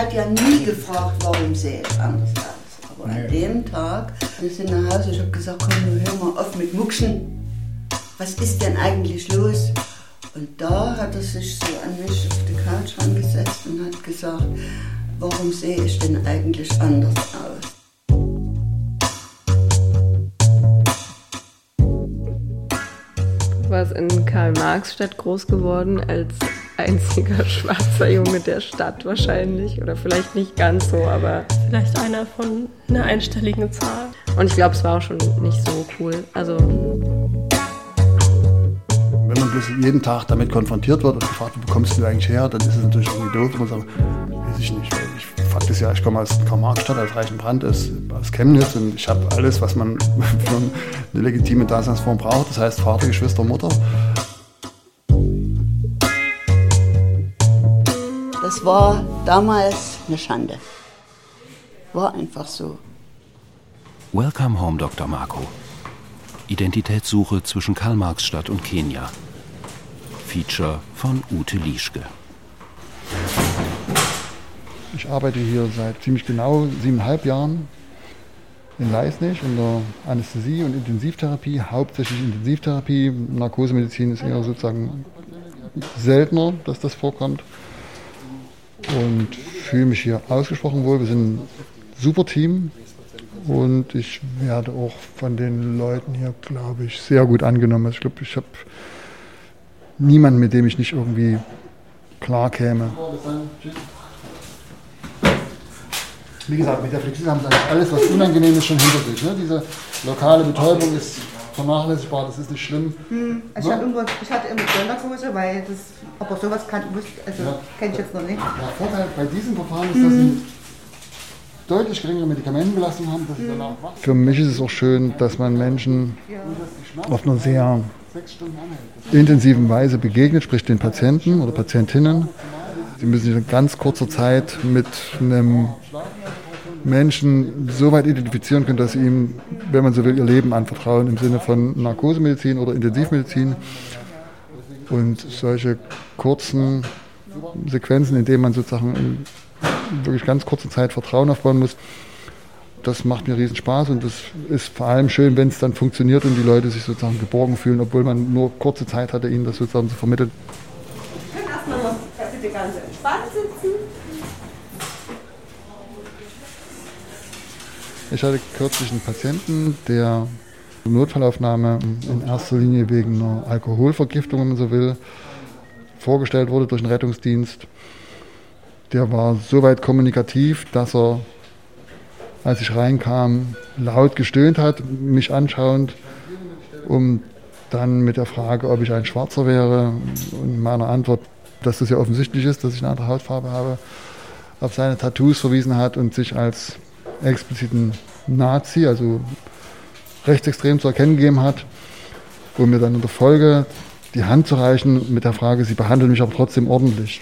hat ja nie gefragt, warum sehe ich anders aus. Aber an dem Tag, wir sind nach Hause, ich habe gesagt, komm, hör mal auf mit Muckschen. Was ist denn eigentlich los? Und da hat er sich so an mich auf die Couch angesetzt und hat gesagt, warum sehe ich denn eigentlich anders aus? Warst in Karl-Marx-Stadt groß geworden als einziger schwarzer Junge der Stadt wahrscheinlich. Oder vielleicht nicht ganz so, aber. Vielleicht einer von einer einstelligen Zahl. Und ich glaube, es war auch schon nicht so cool. Also. Wenn man bloß jeden Tag damit konfrontiert wird und gefragt, wo kommst du eigentlich her, dann ist es natürlich irgendwie doof, wenn man sagt, weiß ich nicht, weil ich Fakt ist ja, ich komme aus Karl-Marx-Stadt, aus Reichenbrand, aus, aus Chemnitz und ich habe alles, was man für eine legitime Daseinsform braucht. Das heißt Vater, Geschwister, Mutter. Das war damals eine Schande. War einfach so. Welcome Home, Dr. Marco. Identitätssuche zwischen Karl-Marx-Stadt und Kenia. Feature von Ute Lieschke. Ich arbeite hier seit ziemlich genau siebeneinhalb Jahren in Leisnig in der Anästhesie und Intensivtherapie, hauptsächlich Intensivtherapie. Narkosemedizin ist eher sozusagen seltener, dass das vorkommt. Und fühle mich hier ausgesprochen wohl. Wir sind ein super Team und ich werde auch von den Leuten hier, glaube ich, sehr gut angenommen. Ich glaube, ich habe niemanden, mit dem ich nicht irgendwie klar käme. Wie gesagt, mit der Flexil haben sie alles, was unangenehm ist, schon hinter sich. Ne? Diese lokale Betäubung ist vernachlässigbar, das ist nicht schlimm. Hm, ich, Ne? hatte immer, ich hatte immer Sonderkurse, weil das, aber sowas kann, also, Ja. kenne ich jetzt noch nicht. Der Vorteil bei diesem Verfahren ist, dass sie deutlich geringere Medikamentenbelastung haben. Dass sie danach wach Für mich ist es auch schön, dass man Menschen auf einer sehr intensiven Weise begegnet, sprich den Patienten oder Patientinnen. Sie müssen sich in ganz kurzer Zeit mit einem Menschen so weit identifizieren können, dass sie ihm, wenn man so will, ihr Leben anvertrauen im Sinne von Narkosemedizin oder Intensivmedizin. Und solche kurzen Sequenzen, in denen man sozusagen in wirklich ganz kurzer Zeit Vertrauen aufbauen muss, das macht mir riesen Spaß und das ist vor allem schön, wenn es dann funktioniert und die Leute sich sozusagen geborgen fühlen, obwohl man nur kurze Zeit hatte, ihnen das sozusagen zu vermitteln. Können erstmal noch bitte ganz entspannt sitzen. Ich hatte kürzlich einen Patienten, der Notfallaufnahme in erster Linie wegen einer Alkoholvergiftung, wenn man so will, vorgestellt wurde durch den Rettungsdienst. Der war so weit kommunikativ, dass er, als ich reinkam, laut gestöhnt hat, mich anschauend, um dann mit der Frage, ob ich ein Schwarzer wäre und meiner Antwort, dass das ja offensichtlich ist, dass ich eine andere Hautfarbe habe, auf seine Tattoos verwiesen hat und sich als expliziten Nazi, also rechtsextrem zu erkennen gegeben hat, um mir dann in der Folge die Hand zu reichen mit der Frage, sie behandeln mich aber trotzdem ordentlich.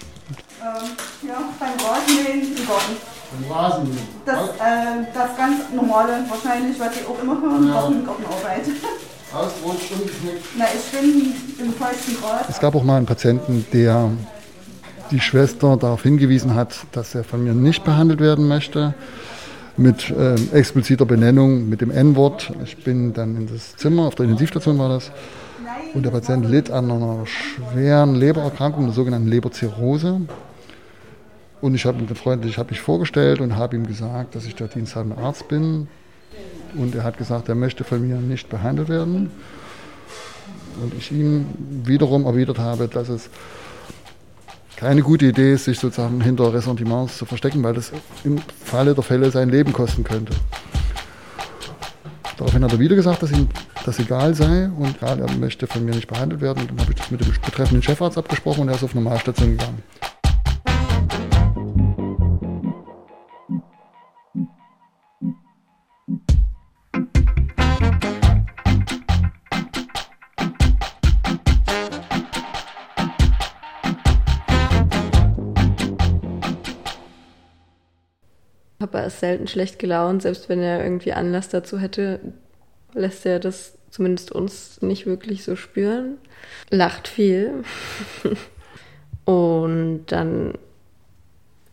Ähm, ja, beim Rasenmähen im Garten. Rasen. Das, äh, das ganz normale, wahrscheinlich, was Sie auch immer hören, Garten, Gartenarbeit. Ausrutscht, umgeknickt. Na, ich bin im feuchten Gras. Es gab auch mal einen Patienten, der die Schwester darauf hingewiesen hat, dass er von mir nicht behandelt werden möchte, mit ähm, expliziter Benennung, mit dem N-Wort. Ich bin dann in das Zimmer, auf der Intensivstation war das, und der Patient litt an einer schweren Lebererkrankung, der sogenannten Leberzirrhose. Und ich habe ihn freundlich, ich habe mich vorgestellt und habe ihm gesagt, dass ich der diensthabende Arzt bin. Und er hat gesagt, er möchte von mir nicht behandelt werden. Und ich ihm wiederum erwidert habe, dass es keine gute Idee ist, sich sozusagen hinter Ressentiments zu verstecken, weil das im Falle der Fälle sein Leben kosten könnte. Daraufhin hat er wieder gesagt, dass ihm das egal sei und ja, er möchte von mir nicht behandelt werden. Dann habe ich das mit dem betreffenden Chefarzt abgesprochen und er ist auf Normalstation gegangen. Papa ist selten schlecht gelaunt, selbst wenn er irgendwie Anlass dazu hätte, lässt er das zumindest uns nicht wirklich so spüren. Lacht viel. Und dann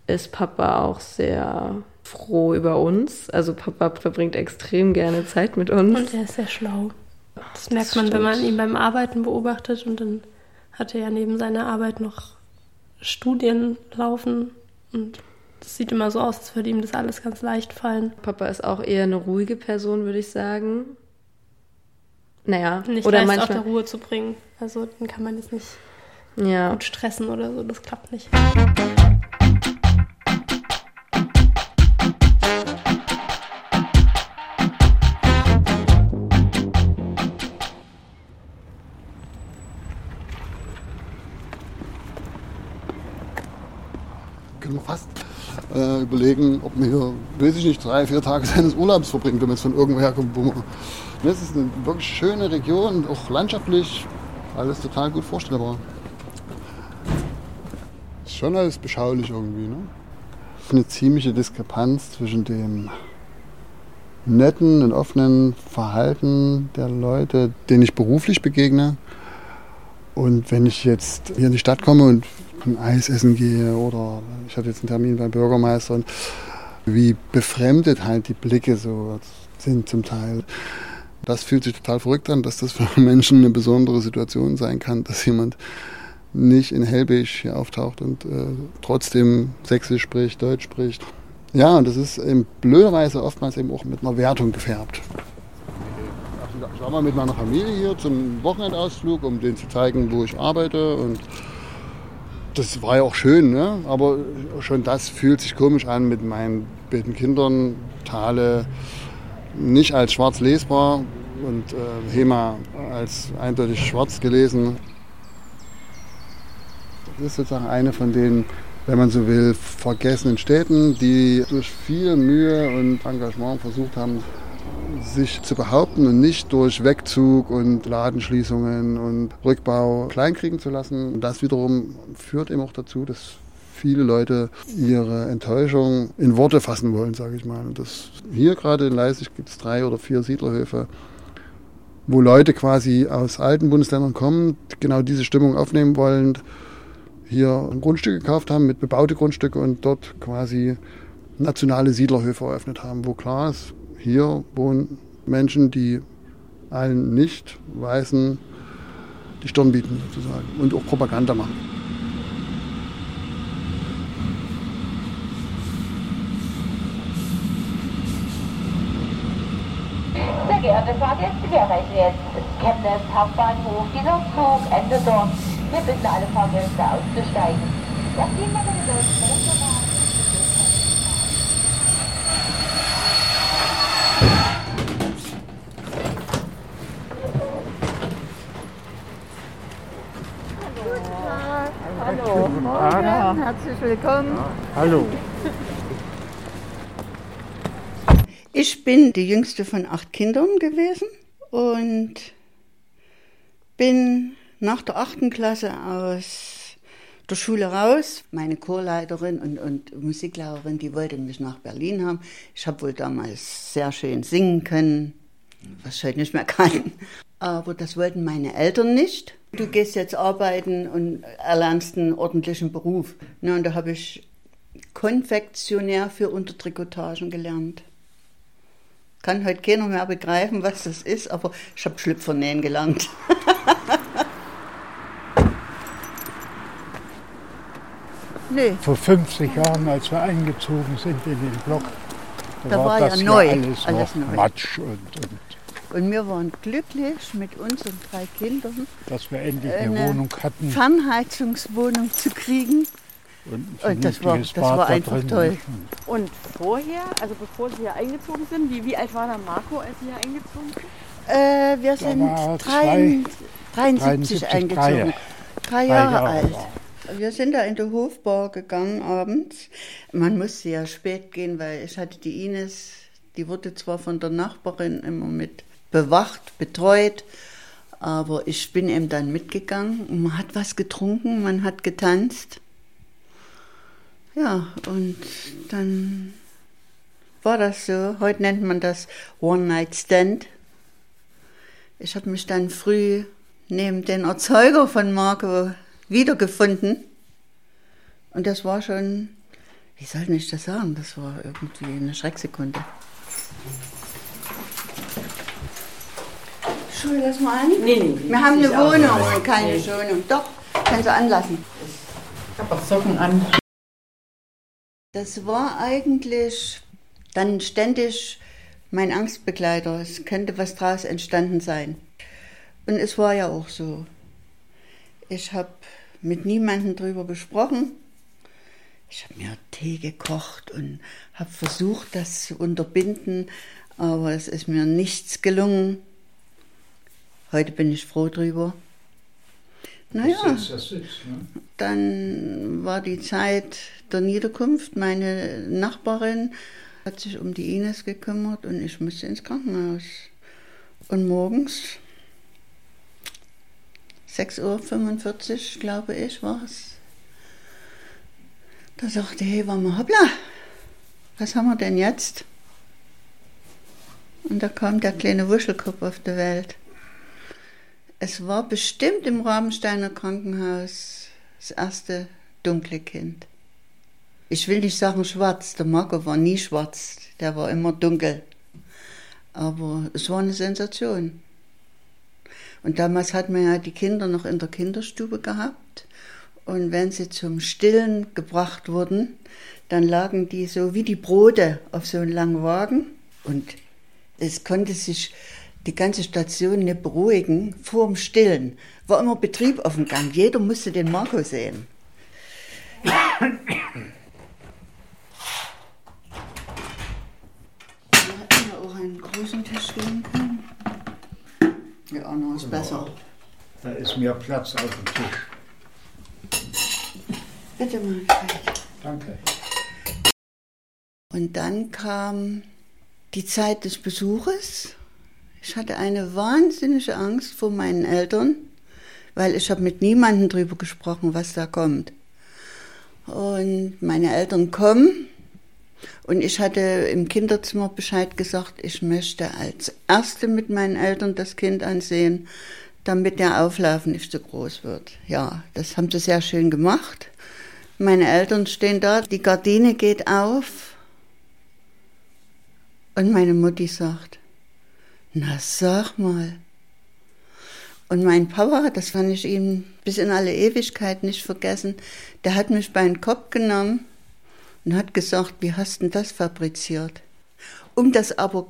ist Papa auch sehr froh über uns. Also Papa verbringt extrem gerne Zeit mit uns. Und er ist sehr schlau. Das merkt das man, wenn man ihn beim Arbeiten beobachtet und dann hat er ja neben seiner Arbeit noch Studien laufen und das sieht immer so aus, als würde ihm das alles ganz leicht fallen. Papa ist auch eher eine ruhige Person, würde ich sagen. Naja, nicht oder leicht manchmal... auf der Ruhe zu bringen. Also dann kann man jetzt nicht ja. gut stressen oder so, das klappt nicht. Äh, überlegen, ob man hier, weiß ich nicht, drei, vier Tage seines Urlaubs verbringt, wenn man jetzt von irgendwoher kommt. Wo man, das ist eine wirklich schöne Region, auch landschaftlich, alles total gut vorstellbar. Ist schon alles beschaulich irgendwie. Ne? Es ist eine ziemliche Diskrepanz zwischen dem netten und offenen Verhalten der Leute, denen ich beruflich begegne. Und wenn ich jetzt hier in die Stadt komme und ein Eis essen gehe oder ich hatte jetzt einen Termin beim Bürgermeister und wie befremdet halt die Blicke so sind zum Teil. Das fühlt sich total verrückt an, dass das für Menschen eine besondere Situation sein kann, dass jemand nicht in Hellbeig hier auftaucht und äh, trotzdem Sächsisch spricht, Deutsch spricht. Ja, und das ist in blöderweise oftmals eben auch mit einer Wertung gefärbt. Ich war mal mit meiner Familie hier zum Wochenendausflug, um denen zu zeigen, wo ich arbeite und das war ja auch schön, ne? aber schon das fühlt sich komisch an mit meinen beiden Kindern. Thale nicht als schwarz lesbar und äh, Hema als eindeutig schwarz gelesen. Das ist sozusagen eine von den, wenn man so will, vergessenen Städten, die durch viel Mühe und Engagement versucht haben, sich zu behaupten und nicht durch Wegzug und Ladenschließungen und Rückbau kleinkriegen zu lassen. Und das wiederum führt eben auch dazu, dass viele Leute ihre Enttäuschung in Worte fassen wollen, sage ich mal. Und das, hier gerade in Leipzig gibt es drei oder vier Siedlerhöfe, wo Leute quasi aus alten Bundesländern kommen, genau diese Stimmung aufnehmen wollen, hier ein Grundstück gekauft haben mit bebaute Grundstücke und dort quasi nationale Siedlerhöfe eröffnet haben, wo klar ist, hier wohnen Menschen, die allen Nicht-Weißen die Stirn bieten sozusagen und auch Propaganda machen. Sehr geehrte Fahrgäste, wir erreichen jetzt Chemnitz Hauptbahnhof. Dieser Zug endet dort. Wir bitten alle Fahrgäste auszusteigen. Das Team der Deutschen Hallo. Herzlich willkommen. Ja, hallo. Ich bin die jüngste von acht Kindern gewesen und bin nach der achten Klasse aus der Schule raus. Meine Chorleiterin und, und Musiklehrerin, die wollten mich nach Berlin haben. Ich habe wohl damals sehr schön singen können, was ich heute nicht mehr kann. Aber das wollten meine Eltern nicht. Du gehst jetzt arbeiten und erlernst einen ordentlichen Beruf. Ja, und da habe ich Konfektionär für Untertrikotagen gelernt. Kann heute keiner mehr begreifen, was das ist, aber ich habe Schlüpfer nähen gelernt. nee. Vor 50 Jahren, als wir eingezogen sind in den Block, da, da war, war das ja neu. Alles, alles neu. Matsch und, und und wir waren glücklich mit unseren drei Kindern, dass wir endlich eine, eine Wohnung hatten. Fernheizungswohnung zu kriegen. Und, und das war, das war einfach drin. toll. Und vorher, also bevor Sie hier eingezogen sind, wie, wie alt war da Marco, als Sie hier eingezogen sind? Äh, wir sind drei, 73, 73 eingezogen. Drei, drei Jahre, Jahre alt. War. Wir sind da in die Hofbar gegangen abends. Man musste ja spät gehen, weil ich hatte die Ines, die wurde zwar von der Nachbarin immer mit bewacht, betreut. Aber ich bin eben dann mitgegangen und man hat was getrunken, man hat getanzt. Ja, und dann war das so. Heute nennt man das One-Night-Stand. Ich habe mich dann früh neben den Erzeuger von Marco wiedergefunden. Und das war schon wie soll ich das sagen? Das war irgendwie eine Schrecksekunde. Schule, lass mal an. Nee, nee. Wir haben eine Wohnung und keine nee. Schonung. Doch, kannst du anlassen. Ich habe auch Socken an. Das war eigentlich dann ständig mein Angstbegleiter. Es könnte was draus entstanden sein. Und es war ja auch so. Ich habe mit niemandem drüber gesprochen. Ich habe mir Tee gekocht und habe versucht, das zu unterbinden, aber es ist mir nichts gelungen. Heute bin ich froh drüber. Naja, das ist, das ne? dann war die Zeit der Niederkunft. Meine Nachbarin hat sich um die Ines gekümmert und ich musste ins Krankenhaus. Und morgens 6.45 Uhr, glaube ich, war es. Da sagte Hebamme, hoppla, was haben wir denn jetzt? Und da kam der kleine Wuschelkopf auf die Welt. Es war bestimmt im Rabensteiner Krankenhaus das erste dunkle Kind. Ich will nicht sagen schwarz, der Marco war nie schwarz, der war immer dunkel. Aber es war eine Sensation. Und damals hat man ja die Kinder noch in der Kinderstube gehabt. Und wenn sie zum Stillen gebracht wurden, dann lagen die so wie die Brote auf so einem langen Wagen. Und es konnte sich die ganze Station nicht beruhigen vor dem Stillen. War immer Betrieb auf dem Gang. Jeder musste den Marco sehen. Wir hätten ja auch einen großen Tisch geben können. Ja, noch ist besser. Da ist mehr Platz auf dem Tisch. Bitte, Manfred. Danke. Und dann kam die Zeit des Besuches. Ich hatte eine wahnsinnige Angst vor meinen Eltern, weil ich habe mit niemandem darüber gesprochen, was da kommt. Und meine Eltern kommen und ich hatte im Kinderzimmer Bescheid gesagt, ich möchte als Erste mit meinen Eltern das Kind ansehen, damit der Auflauf nicht so groß wird. Ja, das haben sie sehr schön gemacht. Meine Eltern stehen da, die Gardine geht auf und meine Mutti sagt, na sag mal. Und mein Papa, das fand ich ihm bis in alle Ewigkeit nicht vergessen, der hat mich bei den Kopf genommen und hat gesagt, wie hast denn das fabriziert? Um das aber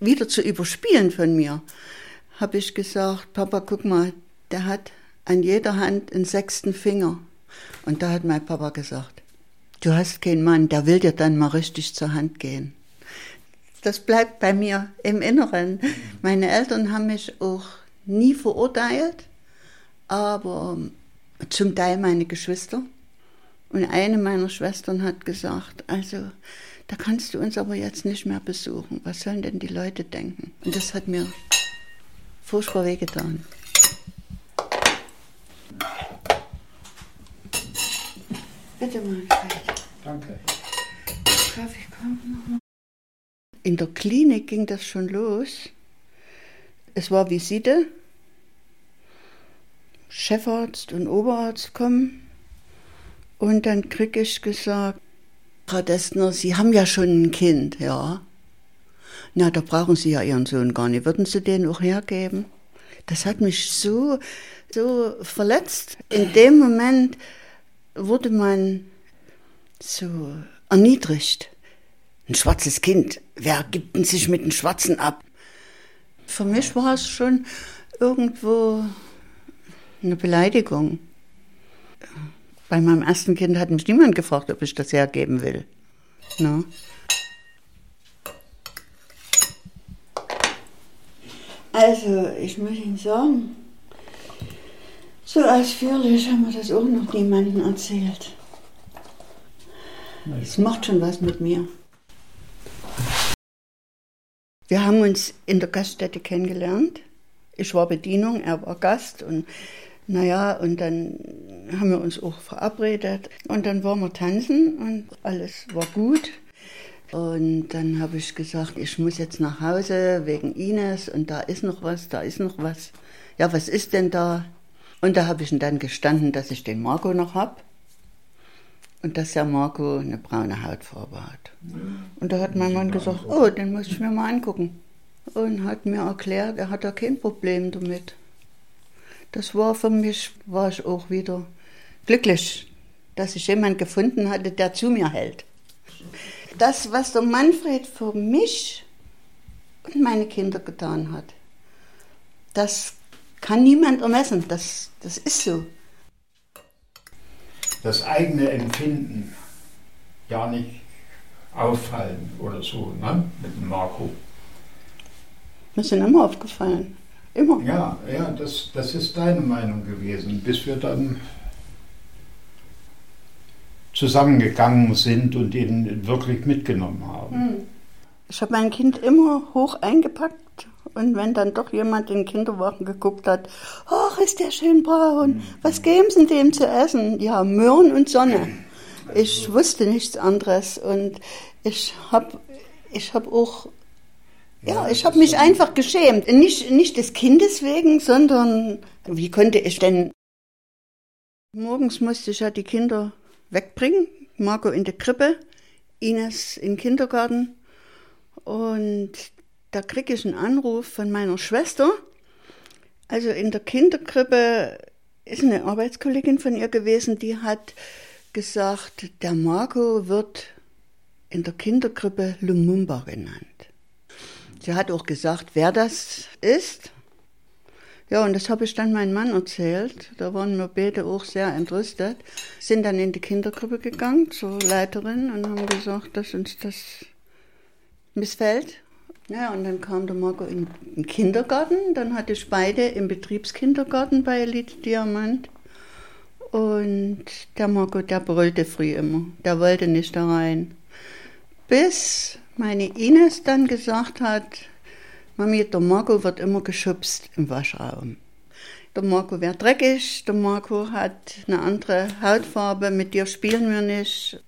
wieder zu überspielen von mir, habe ich gesagt, Papa, guck mal, der hat an jeder Hand einen sechsten Finger. Und da hat mein Papa gesagt, du hast keinen Mann, der will dir dann mal richtig zur Hand gehen. Das bleibt bei mir im Inneren. Meine Eltern haben mich auch nie verurteilt, aber zum Teil meine Geschwister. Und eine meiner Schwestern hat gesagt, also da kannst du uns aber jetzt nicht mehr besuchen. Was sollen denn die Leute denken? Und das hat mir furchtbar wehgetan. Bitte mal. Danke. Kaffee kommt noch. In der Klinik ging das schon los. Es war Visite. Chefarzt und Oberarzt kommen. Und dann krieg ich gesagt, Frau Destner, Sie haben ja schon ein Kind, ja. Na, da brauchen Sie ja Ihren Sohn gar nicht. Würden Sie den auch hergeben? Das hat mich so, so verletzt. In dem Moment wurde man so erniedrigt. Ein schwarzes Kind, wer gibt denn sich mit einem Schwarzen ab? Für mich war es schon irgendwo eine Beleidigung. Bei meinem ersten Kind hat mich niemand gefragt, ob ich das hergeben will. No? Also, ich muss Ihnen sagen, so ausführlich haben wir das auch noch niemandem erzählt. Es macht schon was mit mir. Wir haben uns in der Gaststätte kennengelernt. Ich war Bedienung, er war Gast und naja, und dann haben wir uns auch verabredet und dann waren wir tanzen und alles war gut. Und dann habe ich gesagt, ich muss jetzt nach Hause wegen Ines und da ist noch was, da ist noch was. Ja, was ist denn da? Und da habe ich dann gestanden, dass ich den Marco noch habe. Und dass der Marco eine braune Hautfarbe hat. Und da hat mein Mann gesagt, oh, den muss ich mir mal angucken. Und hat mir erklärt, er hat da kein Problem damit. Das war für mich, war ich auch wieder glücklich, dass ich jemanden gefunden hatte, der zu mir hält. Das, was der Manfred für mich und meine Kinder getan hat, das kann niemand ermessen. Das, das ist so. Das eigene Empfinden ja nicht auffallen oder so, ne? Mit dem Marco. Mir sind immer aufgefallen. Immer. Ja, ja, das, das ist deine Meinung gewesen, bis wir dann zusammengegangen sind und ihn wirklich mitgenommen haben. Hm. Ich habe mein Kind immer hoch eingepackt und wenn dann doch jemand in den Kinderwagen geguckt hat, ach, ist der schön braun, was geben Sie dem zu essen? Ja, Möhren und Sonne. Ich wusste nichts anderes und ich habe ich hab auch ja, ich habe mich einfach geschämt. Nicht, nicht des Kindes wegen, sondern wie konnte ich denn. Morgens musste ich ja die Kinder wegbringen. Marco in der Krippe, Ines im Kindergarten. Und da kriege ich einen Anruf von meiner Schwester. Also in der Kinderkrippe ist eine Arbeitskollegin von ihr gewesen, die hat gesagt, der Marco wird in der Kinderkrippe Lumumba genannt. Sie hat auch gesagt, wer das ist. Ja, und das habe ich dann meinem Mann erzählt. Da waren wir beide auch sehr entrüstet. Sind dann in die Kindergruppe gegangen zur Leiterin und haben gesagt, dass uns das missfällt. Ja, und dann kam der Marco in den Kindergarten. Dann hatte ich beide im Betriebskindergarten bei Elite Diamant. Und der Marco, der brüllte früh immer. Der wollte nicht da rein. Bis meine Ines dann gesagt hat, Mami, der Marco wird immer geschubst im Waschraum. Der Marco wäre dreckig, der Marco hat eine andere Hautfarbe, mit dir spielen wir nicht.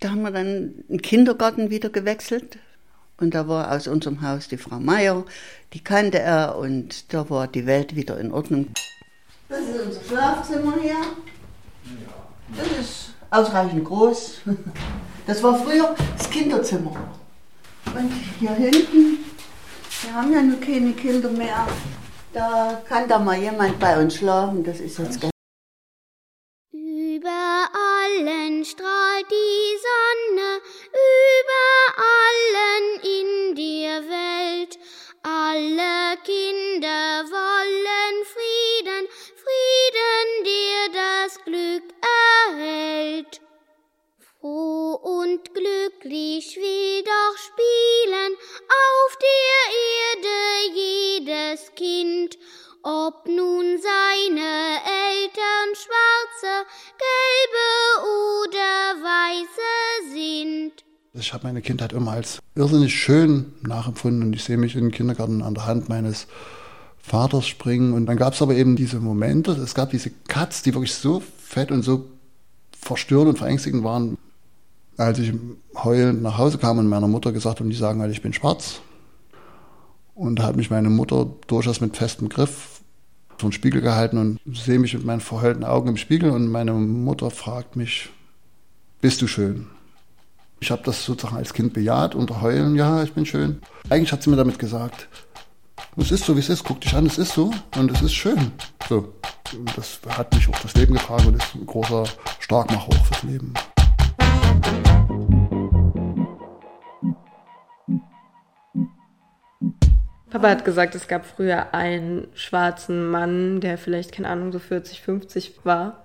Da haben wir dann einen Kindergarten wieder gewechselt. Und da war aus unserem Haus die Frau Meier, die kannte er und da war die Welt wieder in Ordnung. Das ist unser Schlafzimmer hier. Das ist ausreichend groß. Das war früher das Kinderzimmer. Und hier hinten, wir haben ja nur keine Kinder mehr. Da kann da mal jemand bei uns schlafen, das ist jetzt ganz. Ich habe meine Kindheit immer als irrsinnig schön nachempfunden und ich sehe mich im Kindergarten an der Hand meines Vaters springen. Und dann gab es aber eben diese Momente, es gab diese Cuts, die wirklich so fett und so verstörend und verängstigend waren als ich heulend nach Hause kam und meiner Mutter gesagt und die sagen halt, ich bin schwarz. Und da hat mich meine Mutter durchaus mit festem Griff vor Spiegel gehalten und sehe mich mit meinen verheulten Augen im Spiegel und meine Mutter fragt mich, bist du schön? Ich habe das sozusagen als Kind bejaht unter Heulen, ja, ich bin schön. Eigentlich hat sie mir damit gesagt, es ist so, wie es ist, guck dich an, es ist so und es ist schön. So. Und das hat mich auch das Leben getragen und ist ein großer Starkmacher auch fürs Leben. Papa hat gesagt, es gab früher einen schwarzen Mann, der vielleicht, keine Ahnung, so 40, 50 war.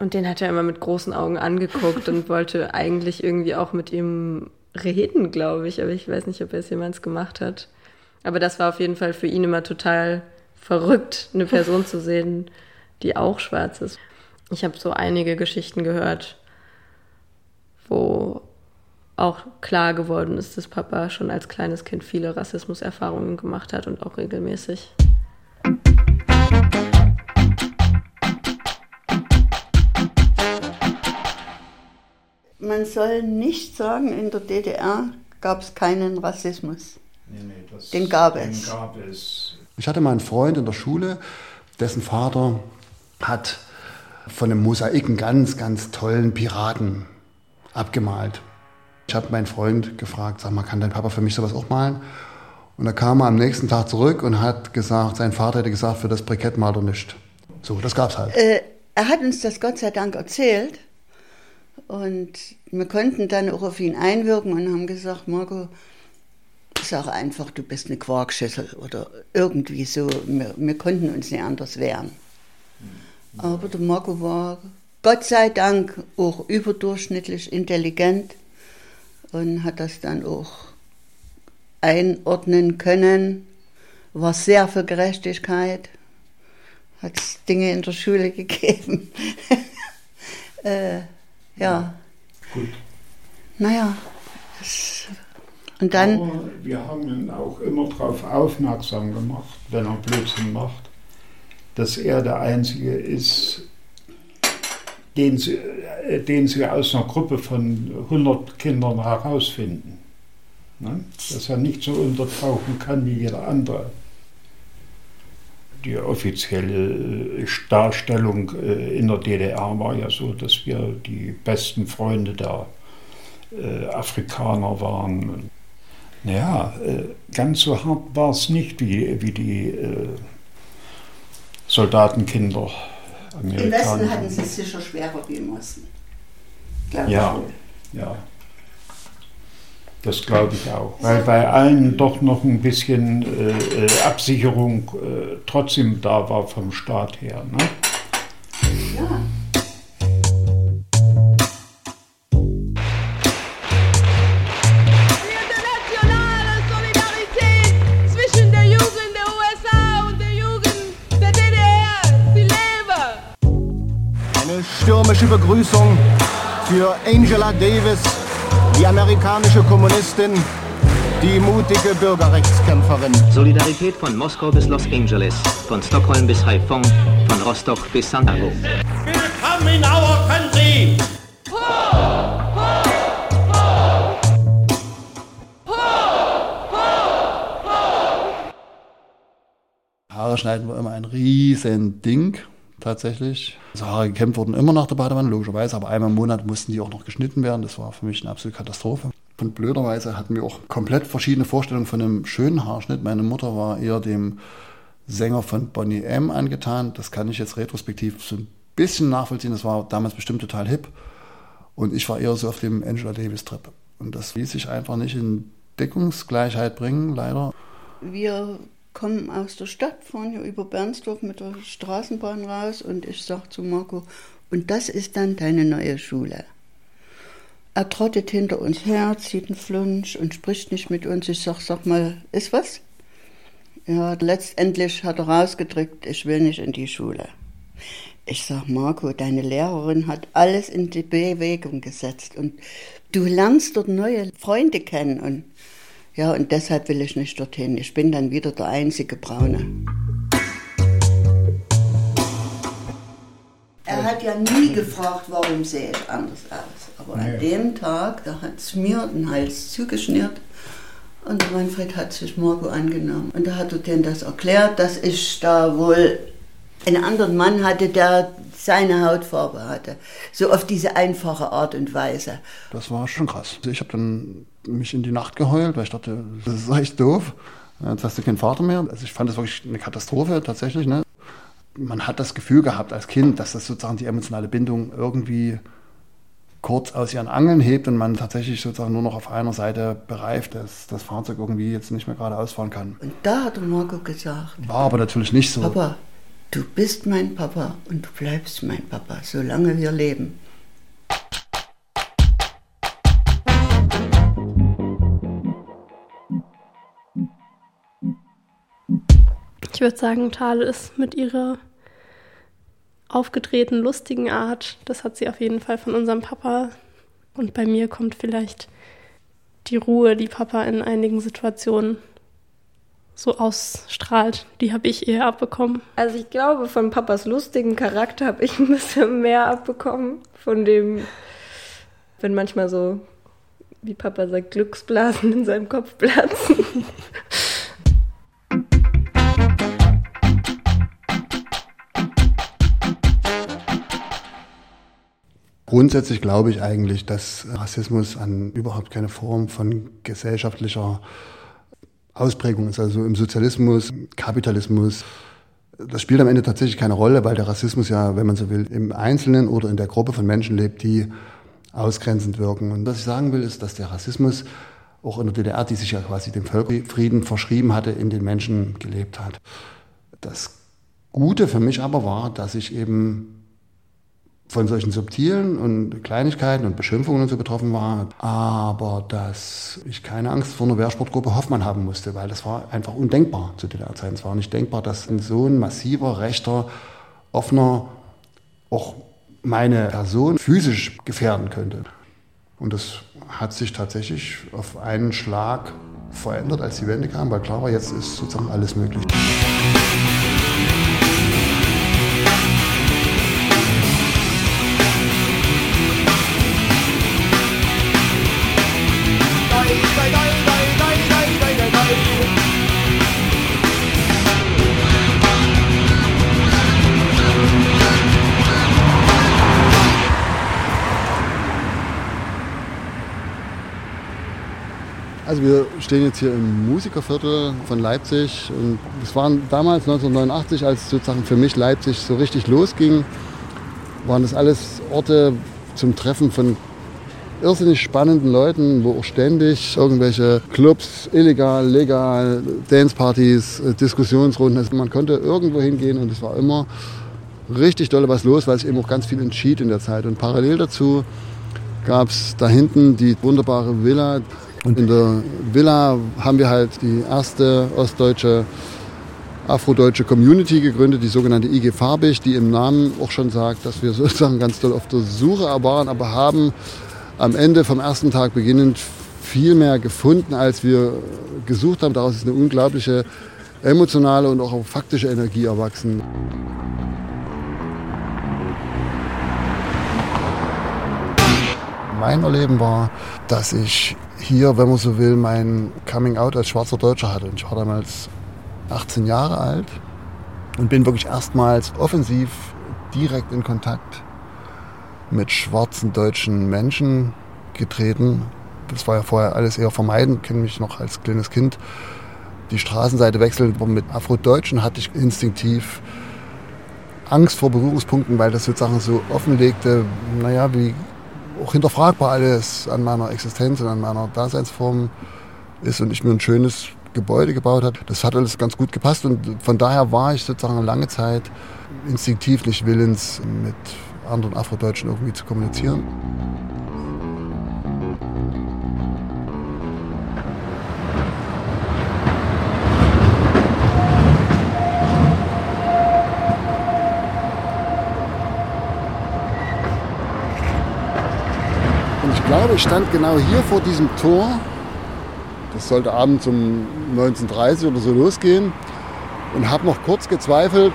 Und den hat er immer mit großen Augen angeguckt und wollte eigentlich irgendwie auch mit ihm reden, glaube ich. Aber ich weiß nicht, ob er es jemals gemacht hat. Aber das war auf jeden Fall für ihn immer total verrückt, eine Person zu sehen, die auch schwarz ist. Ich habe so einige Geschichten gehört, wo auch klar geworden ist, dass Papa schon als kleines Kind viele Rassismuserfahrungen gemacht hat und auch regelmäßig. Man soll nicht sagen, in der DDR gab es keinen Rassismus. Nee, nee, das, den, gab den es. gab es. Ich hatte mal einen Freund in der Schule, dessen Vater hat von einem Mosaik einen ganz, ganz tollen Piraten abgemalt. Ich habe meinen Freund gefragt, sag mal, kann dein Papa für mich sowas auch malen? Und da kam er am nächsten Tag zurück und hat gesagt, sein Vater hätte gesagt, für das Brikett malt er nicht. So, das gab's halt. Äh, er hat uns das Gott sei Dank erzählt. Und wir konnten dann auch auf ihn einwirken und haben gesagt, Marco, sag einfach, du bist eine Quarkschüssel oder irgendwie so. Wir, wir konnten uns nicht anders wehren. Aber der Marco war Gott sei Dank auch überdurchschnittlich intelligent und hat das dann auch einordnen können, war sehr für Gerechtigkeit, hat Dinge in der Schule gegeben. äh, ja. Gut. Naja. Und dann. Aber wir haben ihn auch immer darauf aufmerksam gemacht, wenn er Blödsinn macht, dass er der Einzige ist, den sie, äh, den sie aus einer Gruppe von 100 Kindern herausfinden. Ne? Dass er nicht so untertauchen kann wie jeder andere. Die offizielle äh, Darstellung äh, in der DDR war ja so, dass wir die besten Freunde der Afrikaner waren. Naja, ganz so hart war es nicht wie, wie die Soldatenkinder Amerikaner. Im Westen hatten sie es sicher schwerer wie im Osten. Ja, ja. Das glaube ich auch. Weil bei allen doch noch ein bisschen äh, äh Absicherung äh, trotzdem da war vom Staat her. Ne? Ja. stürmische Begrüßung für Angela Davis, die amerikanische Kommunistin, die mutige Bürgerrechtskämpferin. Solidarität von Moskau bis Los Angeles, von Stockholm bis Haiphong, von Rostock bis Santiago. Willkommen in our country! Haare schneiden war immer ein riesen Ding tatsächlich. Also Haare gekämmt wurden immer nach der Badewanne, logischerweise, aber einmal im Monat mussten die auch noch geschnitten werden. Das war für mich eine absolute Katastrophe. Und blöderweise hatten wir auch komplett verschiedene Vorstellungen von einem schönen Haarschnitt. Meine Mutter war eher dem Sänger von Bonnie M. angetan. Das kann ich jetzt retrospektiv so ein bisschen nachvollziehen. Das war damals bestimmt total hip. Und ich war eher so auf dem Angela Davis-Trip. Und das ließ sich einfach nicht in Deckungsgleichheit bringen, leider. Wir kommen aus der Stadt, fahren hier über Bernsdorf mit der Straßenbahn raus und ich sage zu Marco, und das ist dann deine neue Schule. Er trottet hinter uns her, zieht einen Flunsch und spricht nicht mit uns. Ich sag, sag mal, ist was? Ja, letztendlich hat er rausgedrückt, ich will nicht in die Schule. Ich sag, Marco, deine Lehrerin hat alles in die Bewegung gesetzt und du lernst dort neue Freunde kennen und ja, und deshalb will ich nicht dorthin. Ich bin dann wieder der einzige Braune. Er hat ja nie gefragt, warum sehe ich anders aus. Aber nee. an dem Tag, da hat es mir den Hals zugeschnürt und Manfred hat sich Marco angenommen. Und da hat er denen das erklärt, dass ich da wohl einen anderen Mann hatte, der seine Hautfarbe hatte. So auf diese einfache Art und Weise. Das war schon krass. Also ich habe dann mich in die Nacht geheult, weil ich dachte, das ist echt doof. Jetzt hast du keinen Vater mehr. Also ich fand das wirklich eine Katastrophe tatsächlich. Ne? Man hat das Gefühl gehabt als Kind, dass das sozusagen die emotionale Bindung irgendwie kurz aus ihren Angeln hebt und man tatsächlich sozusagen nur noch auf einer Seite bereift, dass das Fahrzeug irgendwie jetzt nicht mehr gerade ausfahren kann. Und da hat Marco gesagt. War aber natürlich nicht so. Papa, du bist mein Papa und du bleibst mein Papa, solange wir leben. Ich würde sagen, Thale ist mit ihrer aufgedrehten, lustigen Art, das hat sie auf jeden Fall von unserem Papa. Und bei mir kommt vielleicht die Ruhe, die Papa in einigen Situationen so ausstrahlt. Die habe ich eher abbekommen. Also ich glaube, von Papas lustigen Charakter habe ich ein bisschen mehr abbekommen. Von dem, wenn manchmal so, wie Papa sagt, Glücksblasen in seinem Kopf platzen. Grundsätzlich glaube ich eigentlich, dass Rassismus an überhaupt keine Form von gesellschaftlicher Ausprägung ist. Also im Sozialismus, Kapitalismus, das spielt am Ende tatsächlich keine Rolle, weil der Rassismus ja, wenn man so will, im Einzelnen oder in der Gruppe von Menschen lebt, die ausgrenzend wirken. Und was ich sagen will, ist, dass der Rassismus auch in der DDR, die sich ja quasi dem Völkerfrieden verschrieben hatte, in den Menschen gelebt hat. Das Gute für mich aber war, dass ich eben von solchen subtilen und Kleinigkeiten und Beschimpfungen und so betroffen war, aber dass ich keine Angst vor einer Wehrsportgruppe Hoffmann haben musste, weil das war einfach undenkbar zu DDR-Zeiten. Es war nicht denkbar, dass ein so ein massiver, rechter, offener auch meine Person physisch gefährden könnte. Und das hat sich tatsächlich auf einen Schlag verändert, als die Wende kam, weil klar war, jetzt ist sozusagen alles möglich. Also wir stehen jetzt hier im Musikerviertel von Leipzig und es waren damals 1989, als sozusagen für mich Leipzig so richtig losging, waren das alles Orte zum Treffen von irrsinnig spannenden Leuten, wo auch ständig irgendwelche Clubs, illegal, legal, Dancepartys, äh, Diskussionsrunden, also man konnte irgendwo hingehen und es war immer richtig dolle was los, weil sich eben auch ganz viel entschied in der Zeit. Und parallel dazu gab es da hinten die wunderbare Villa, und in der Villa haben wir halt die erste ostdeutsche afrodeutsche Community gegründet, die sogenannte IG Farbig, die im Namen auch schon sagt, dass wir sozusagen ganz doll auf der Suche waren, aber haben am Ende vom ersten Tag beginnend viel mehr gefunden, als wir gesucht haben. Daraus ist eine unglaubliche emotionale und auch faktische Energie erwachsen. Mein Erleben war, dass ich hier, wenn man so will, mein Coming Out als schwarzer Deutscher hatte. Und ich war damals 18 Jahre alt und bin wirklich erstmals offensiv direkt in Kontakt mit schwarzen deutschen Menschen getreten. Das war ja vorher alles eher vermeiden. Kenne mich noch als kleines Kind die Straßenseite wechseln. Aber mit Afrodeutschen hatte ich instinktiv Angst vor Berührungspunkten, weil das sozusagen so offenlegte, naja, wie auch hinterfragbar alles an meiner Existenz und an meiner Daseinsform ist und ich mir ein schönes Gebäude gebaut habe. Das hat alles ganz gut gepasst und von daher war ich sozusagen lange Zeit instinktiv nicht willens, mit anderen Afrodeutschen irgendwie zu kommunizieren. Glaube, ich stand genau hier vor diesem Tor. Das sollte abends um 19.30 Uhr oder so losgehen. Und habe noch kurz gezweifelt,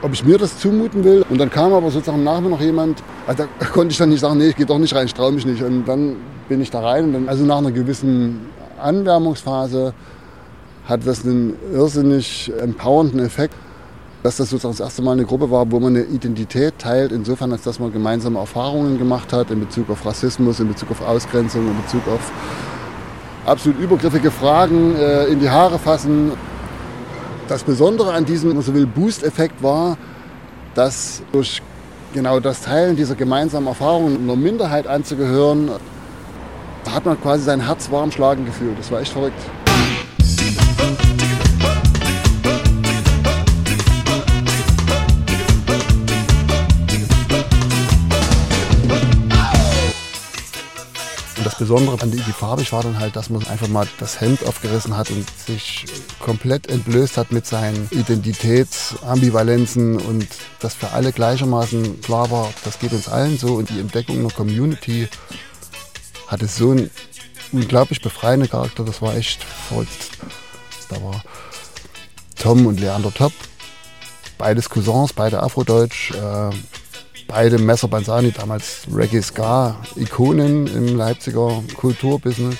ob ich mir das zumuten will. Und dann kam aber sozusagen nach mir noch jemand. Also da konnte ich dann nicht sagen, nee, ich gehe doch nicht rein, ich traue mich nicht. Und dann bin ich da rein. Und dann, also nach einer gewissen Anwärmungsphase hat das einen irrsinnig empowernden Effekt dass das sozusagen das erste Mal eine Gruppe war, wo man eine Identität teilt, insofern, als dass man gemeinsame Erfahrungen gemacht hat in Bezug auf Rassismus, in Bezug auf Ausgrenzung, in Bezug auf absolut übergriffige Fragen äh, in die Haare fassen. Das Besondere an diesem, so will, Boost-Effekt war, dass durch genau das Teilen dieser gemeinsamen Erfahrungen einer Minderheit anzugehören, da hat man quasi sein Herz warm schlagen gefühlt. Das war echt verrückt. Besondere an die Farbig war dann halt, dass man einfach mal das Hemd aufgerissen hat und sich komplett entblößt hat mit seinen Identitätsambivalenzen und dass für alle gleichermaßen klar war, das geht uns allen so und die Entdeckung einer Community hatte so einen unglaublich befreienden Charakter, das war echt verrückt. Da war Tom und Leander Top, beides Cousins, beide Afrodeutsch. Äh, beide Messer Banzani, damals Reggae Ska, Ikonen im Leipziger Kulturbusiness.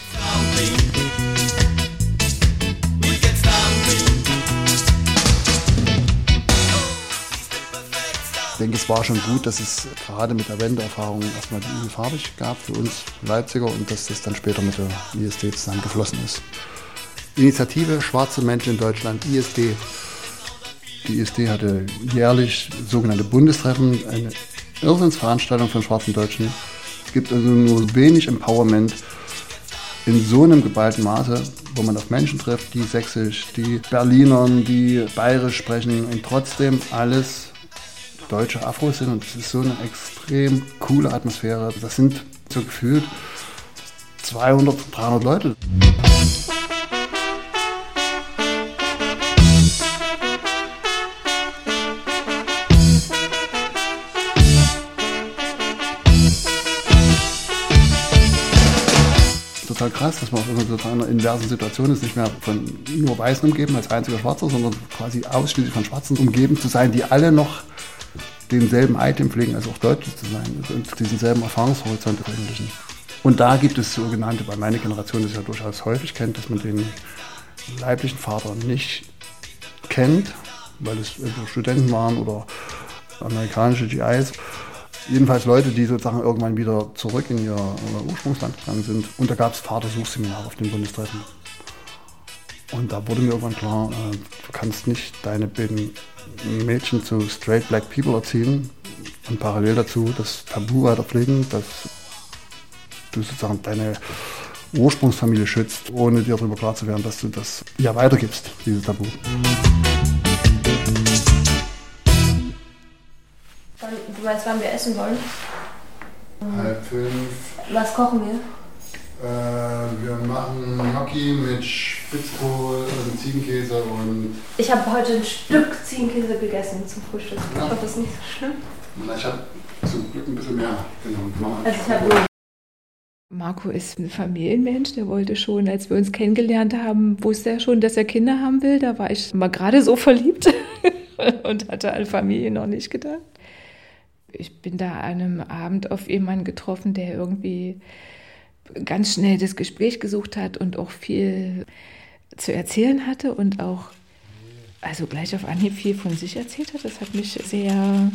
denke, es war schon gut, dass es gerade mit der Wendeerfahrung erstmal die IG farbig gab für uns Leipziger und dass das dann später mit der ISD zusammengeflossen ist. Initiative Schwarze Menschen in Deutschland, ISD. Die ISD hatte jährlich sogenannte Bundestreffen, eine Irrsinnsveranstaltung von schwarzen Deutschen. Es gibt also nur wenig Empowerment in so einem geballten Maße, wo man auf Menschen trifft, die Sächsisch, die Berlinern, die Bayerisch sprechen und trotzdem alles deutsche Afros sind. Und es ist so eine extrem coole Atmosphäre. Das sind so gefühlt 200, 300 Leute. Total krass, dass man immer so in einer inversen Situation ist, nicht mehr von nur Weißen umgeben als einziger Schwarzer, sondern quasi ausschließlich von Schwarzen umgeben zu sein, die alle noch denselben Item pflegen, also auch deutlich zu sein und diesen selben Erfahrungshorizont veröffentlichen. Und da gibt es sogenannte, bei meiner Generation das ja durchaus häufig kennt, dass man den leiblichen Vater nicht kennt, weil es Studenten waren oder amerikanische GIs. Jedenfalls Leute, die sozusagen irgendwann wieder zurück in ihr Ursprungsland gegangen sind. Und da gab es Vatersuchseminare auf den Bundestreffen. Und da wurde mir irgendwann klar, äh, du kannst nicht deine beiden Mädchen zu straight black people erziehen und parallel dazu das Tabu weiter pflegen, dass du sozusagen deine Ursprungsfamilie schützt, ohne dir darüber klar zu werden, dass du das ja weitergibst, dieses Tabu. Du weißt, wann wir essen wollen? Halb fünf. Was kochen wir? Äh, wir machen Gnocchi mit Spitzkohl und Ziegenkäse und. Ich habe heute ein Stück Ziegenkäse gegessen zum Frühstück. Ja. Ich hoffe, das ist nicht so schlimm. Ich habe zum Glück ein bisschen mehr genommen. Also ich habe Marco ist ein Familienmensch, der wollte schon, als wir uns kennengelernt haben, wusste er schon, dass er Kinder haben will. Da war ich mal gerade so verliebt und hatte an Familie noch nicht gedacht. Ich bin da an einem Abend auf jemanden getroffen, der irgendwie ganz schnell das Gespräch gesucht hat und auch viel zu erzählen hatte und auch also gleich auf Anhieb viel von sich erzählt hat. Das hat mich sehr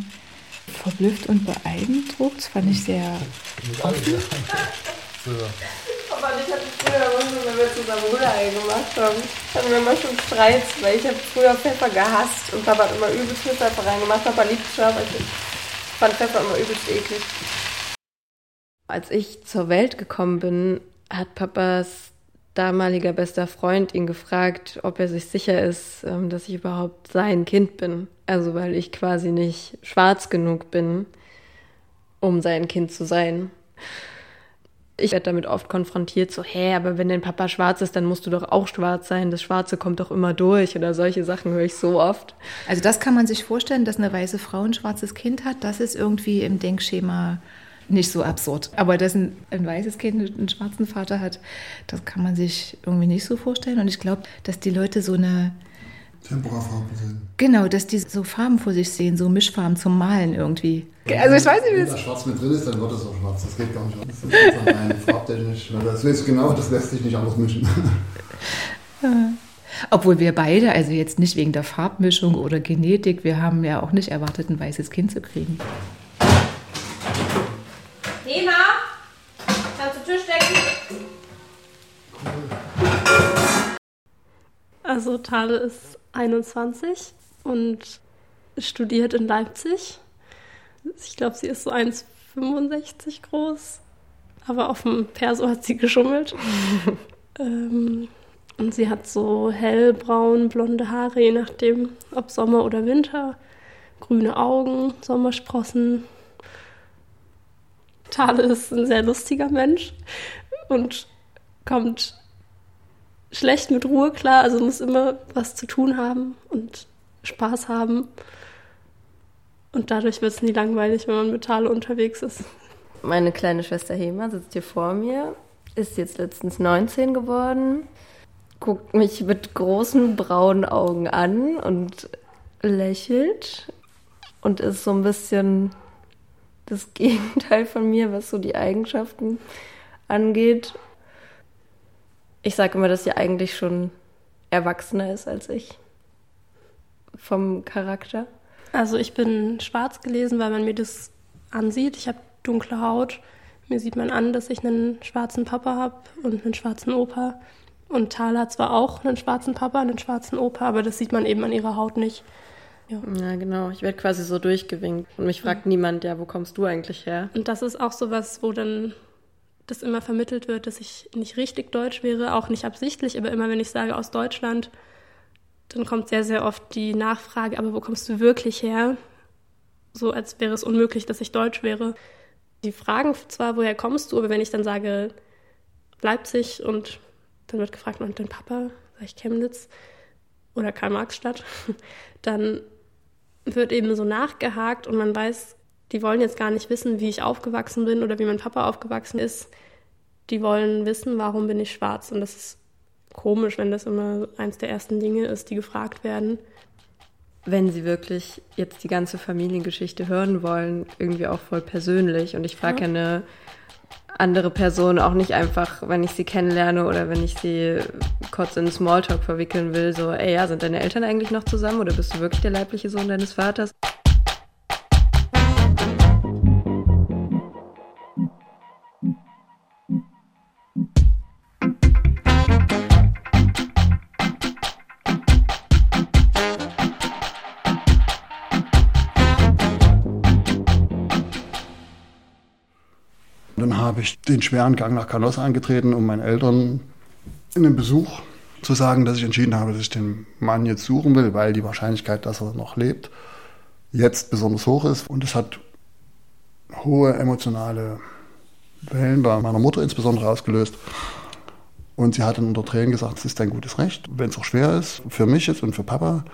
verblüfft und beeindruckt. Das fand ich sehr ich hatte früher wenn wir zusammen Rührei gemacht haben, hatten wir immer schon Streits, weil ich habe früher Pfeffer gehasst und Papa hat immer viel Pfeffer reingemacht. Papa liebt also ich fand Pfeffer immer übelst eklig. Als ich zur Welt gekommen bin, hat Papas damaliger bester Freund ihn gefragt, ob er sich sicher ist, ähm, dass ich überhaupt sein Kind bin. Also weil ich quasi nicht schwarz genug bin, um sein Kind zu sein. Ich werde damit oft konfrontiert, so, hä, aber wenn dein Papa schwarz ist, dann musst du doch auch schwarz sein. Das Schwarze kommt doch immer durch oder solche Sachen höre ich so oft. Also das kann man sich vorstellen, dass eine weiße Frau ein schwarzes Kind hat. Das ist irgendwie im Denkschema nicht so absurd. Aber dass ein, ein weißes Kind einen schwarzen Vater hat, das kann man sich irgendwie nicht so vorstellen. Und ich glaube, dass die Leute so eine Temperafarben sehen. Genau, dass die so Farben vor sich sehen, so Mischfarben zum Malen irgendwie. Also ich weiß nicht, wie. Wenn da schwarz mit drin ist, dann wird es auch schwarz. Das geht gar nicht anders. Das ist rein farbtechnisch. Das ist genau, das lässt sich nicht anders mischen. Obwohl wir beide, also jetzt nicht wegen der Farbmischung oder Genetik, wir haben ja auch nicht erwartet, ein weißes Kind zu kriegen. Thema, kannst du Tisch decken? Also Tale ist 21 und studiert in Leipzig. Ich glaube, sie ist so 1,65 groß, aber auf dem Perso hat sie geschummelt. ähm, und sie hat so hellbraun, blonde Haare, je nachdem, ob Sommer oder Winter. Grüne Augen, Sommersprossen, Tale ist ein sehr lustiger Mensch und kommt schlecht mit Ruhe klar, also muss immer was zu tun haben und Spaß haben. Und dadurch wird es nie langweilig, wenn man mit Tale unterwegs ist. Meine kleine Schwester Hema sitzt hier vor mir, ist jetzt letztens 19 geworden, guckt mich mit großen braunen Augen an und lächelt und ist so ein bisschen das Gegenteil von mir, was so die Eigenschaften angeht. Ich sage immer, dass sie eigentlich schon erwachsener ist als ich. Vom Charakter. Also ich bin schwarz gelesen, weil man mir das ansieht. Ich habe dunkle Haut. Mir sieht man an, dass ich einen schwarzen Papa habe und einen schwarzen Opa. Und Thala hat zwar auch einen schwarzen Papa, einen schwarzen Opa, aber das sieht man eben an ihrer Haut nicht. Ja, ja genau. Ich werde quasi so durchgewinkt. Und mich fragt ja. niemand, ja, wo kommst du eigentlich her? Und das ist auch so was, wo dann das immer vermittelt wird, dass ich nicht richtig deutsch wäre, auch nicht absichtlich, aber immer wenn ich sage aus Deutschland, dann kommt sehr, sehr oft die Nachfrage, aber wo kommst du wirklich her? So als wäre es unmöglich, dass ich deutsch wäre. Die fragen zwar, woher kommst du, aber wenn ich dann sage Leipzig und dann wird gefragt, und dein Papa, sag ich Chemnitz oder Karl-Marx-Stadt, dann wird eben so nachgehakt und man weiß, die wollen jetzt gar nicht wissen, wie ich aufgewachsen bin oder wie mein Papa aufgewachsen ist. Die wollen wissen, warum bin ich schwarz. Und das ist komisch, wenn das immer eins der ersten Dinge ist, die gefragt werden. Wenn sie wirklich jetzt die ganze Familiengeschichte hören wollen, irgendwie auch voll persönlich. Und ich frage ja eine andere Person auch nicht einfach, wenn ich sie kennenlerne oder wenn ich sie kurz in Smalltalk verwickeln will, so, ey, ja, sind deine Eltern eigentlich noch zusammen oder bist du wirklich der leibliche Sohn deines Vaters? Habe ich den schweren Gang nach Canossa angetreten, um meinen Eltern in einem Besuch zu sagen, dass ich entschieden habe, dass ich den Mann jetzt suchen will, weil die Wahrscheinlichkeit, dass er noch lebt, jetzt besonders hoch ist. Und es hat hohe emotionale Wellen bei meiner Mutter insbesondere ausgelöst. Und sie hat dann unter Tränen gesagt, es ist dein gutes Recht, wenn es auch schwer ist, für mich jetzt und für Papa.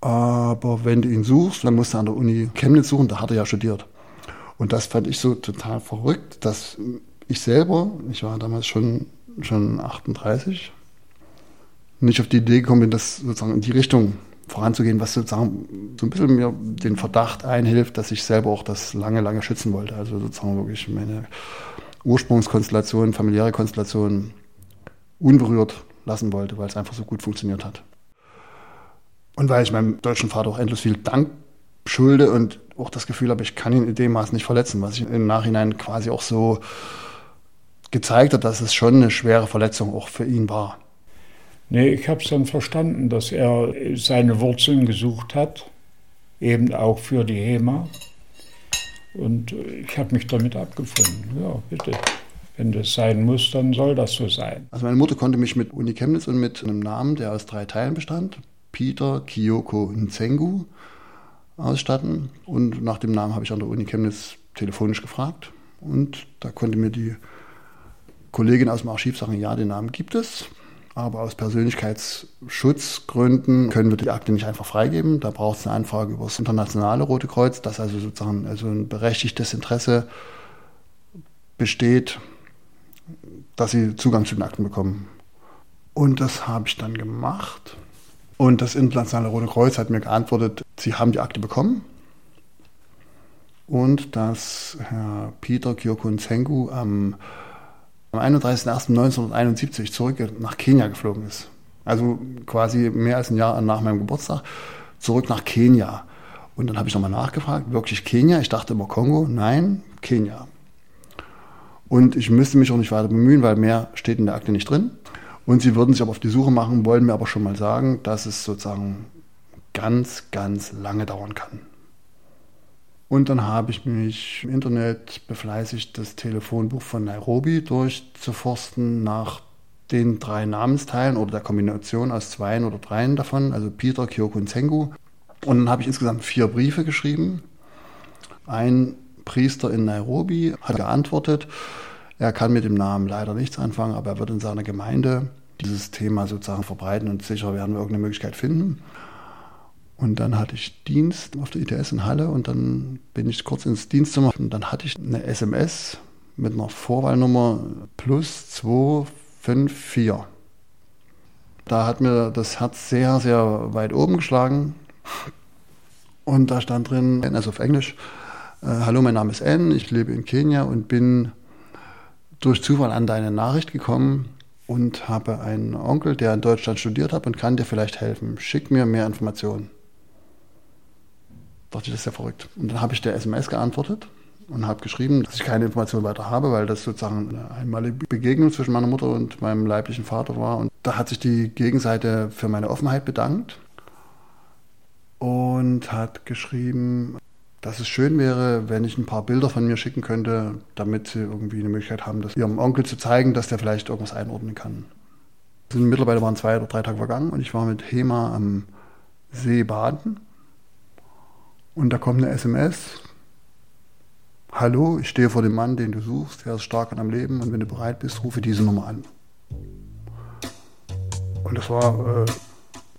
Aber wenn du ihn suchst, dann musst du an der Uni Chemnitz suchen, da hat er ja studiert. Und das fand ich so total verrückt, dass ich selber, ich war damals schon, schon 38, nicht auf die Idee gekommen bin, das sozusagen in die Richtung voranzugehen, was sozusagen so ein bisschen mir den Verdacht einhilft, dass ich selber auch das lange, lange schützen wollte. Also sozusagen wirklich meine Ursprungskonstellation, familiäre Konstellation unberührt lassen wollte, weil es einfach so gut funktioniert hat. Und weil ich meinem deutschen Vater auch endlos viel Dank schulde und auch das Gefühl habe, ich kann ihn in dem Maß nicht verletzen, was sich im Nachhinein quasi auch so gezeigt hat, dass es schon eine schwere Verletzung auch für ihn war. Nee, ich habe es dann verstanden, dass er seine Wurzeln gesucht hat, eben auch für die HEMA. Und ich habe mich damit abgefunden. Ja, bitte. Wenn das sein muss, dann soll das so sein. Also meine Mutter konnte mich mit Uni Chemnitz und mit einem Namen, der aus drei Teilen bestand, Peter Kyoko Nzengu, ausstatten. Und nach dem Namen habe ich an der Uni Chemnitz telefonisch gefragt. Und da konnte mir die Kollegin aus dem Archiv sagen, ja, den Namen gibt es. Aber aus Persönlichkeitsschutzgründen können wir die Akte nicht einfach freigeben. Da braucht es eine Anfrage über das internationale Rote Kreuz, dass also sozusagen also ein berechtigtes Interesse besteht, dass sie Zugang zu den Akten bekommen. Und das habe ich dann gemacht. Und das Internationale Rote Kreuz hat mir geantwortet, sie haben die Akte bekommen und dass Herr Peter Kyokun Sengu am, am 31.01.1971 zurück nach Kenia geflogen ist. Also quasi mehr als ein Jahr nach meinem Geburtstag zurück nach Kenia. Und dann habe ich nochmal nachgefragt, wirklich Kenia? Ich dachte immer Kongo. Nein, Kenia. Und ich müsste mich auch nicht weiter bemühen, weil mehr steht in der Akte nicht drin. Und sie würden sich aber auf die Suche machen, wollen mir aber schon mal sagen, dass es sozusagen ganz, ganz lange dauern kann. Und dann habe ich mich im Internet befleißigt, das Telefonbuch von Nairobi durchzuforsten nach den drei Namensteilen oder der Kombination aus zweien oder dreien davon, also Peter, Kyoko und Sengu. Und dann habe ich insgesamt vier Briefe geschrieben. Ein Priester in Nairobi hat geantwortet, er kann mit dem Namen leider nichts anfangen, aber er wird in seiner Gemeinde dieses Thema sozusagen verbreiten und sicher werden wir irgendeine Möglichkeit finden. Und dann hatte ich Dienst auf der ITS in Halle und dann bin ich kurz ins Dienstzimmer und dann hatte ich eine SMS mit einer Vorwahlnummer plus 254. Da hat mir das Herz sehr, sehr weit oben geschlagen. Und da stand drin, also auf Englisch, äh, Hallo, mein Name ist N, ich lebe in Kenia und bin durch Zufall an deine Nachricht gekommen und habe einen Onkel, der in Deutschland studiert hat und kann dir vielleicht helfen. Schick mir mehr Informationen. dachte ich, das ist ja verrückt. Und dann habe ich der SMS geantwortet und habe geschrieben, dass ich keine Informationen weiter habe, weil das sozusagen eine einmalige Begegnung zwischen meiner Mutter und meinem leiblichen Vater war. Und da hat sich die Gegenseite für meine Offenheit bedankt und hat geschrieben, dass es schön wäre, wenn ich ein paar Bilder von mir schicken könnte, damit sie irgendwie eine Möglichkeit haben, das ihrem Onkel zu zeigen, dass der vielleicht irgendwas einordnen kann. Mittlerweile waren zwei oder drei Tage vergangen und ich war mit Hema am See baden. Und da kommt eine SMS. Hallo, ich stehe vor dem Mann, den du suchst. Er ist stark an deinem Leben und wenn du bereit bist, rufe diese Nummer an. Und das war, äh,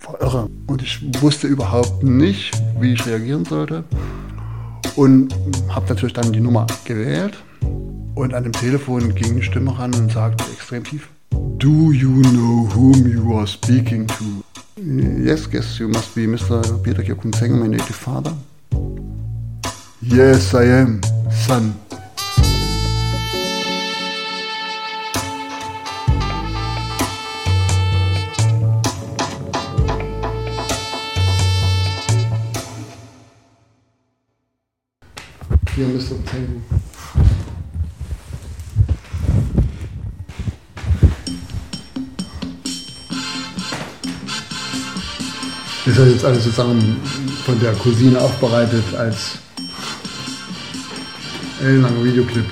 war irre. Und ich wusste überhaupt nicht, wie ich reagieren sollte. Und habe natürlich dann die Nummer gewählt. Und an dem Telefon ging eine Stimme ran und sagte extrem tief, Do you know whom you are speaking to? Yes, guess you must be Mr. Peter Kyokunseng, my native father. Yes, I am, son. Hier, Mr. Tango. Das ist ja jetzt alles sozusagen von der Cousine aufbereitet als ellenlanger Videoclip.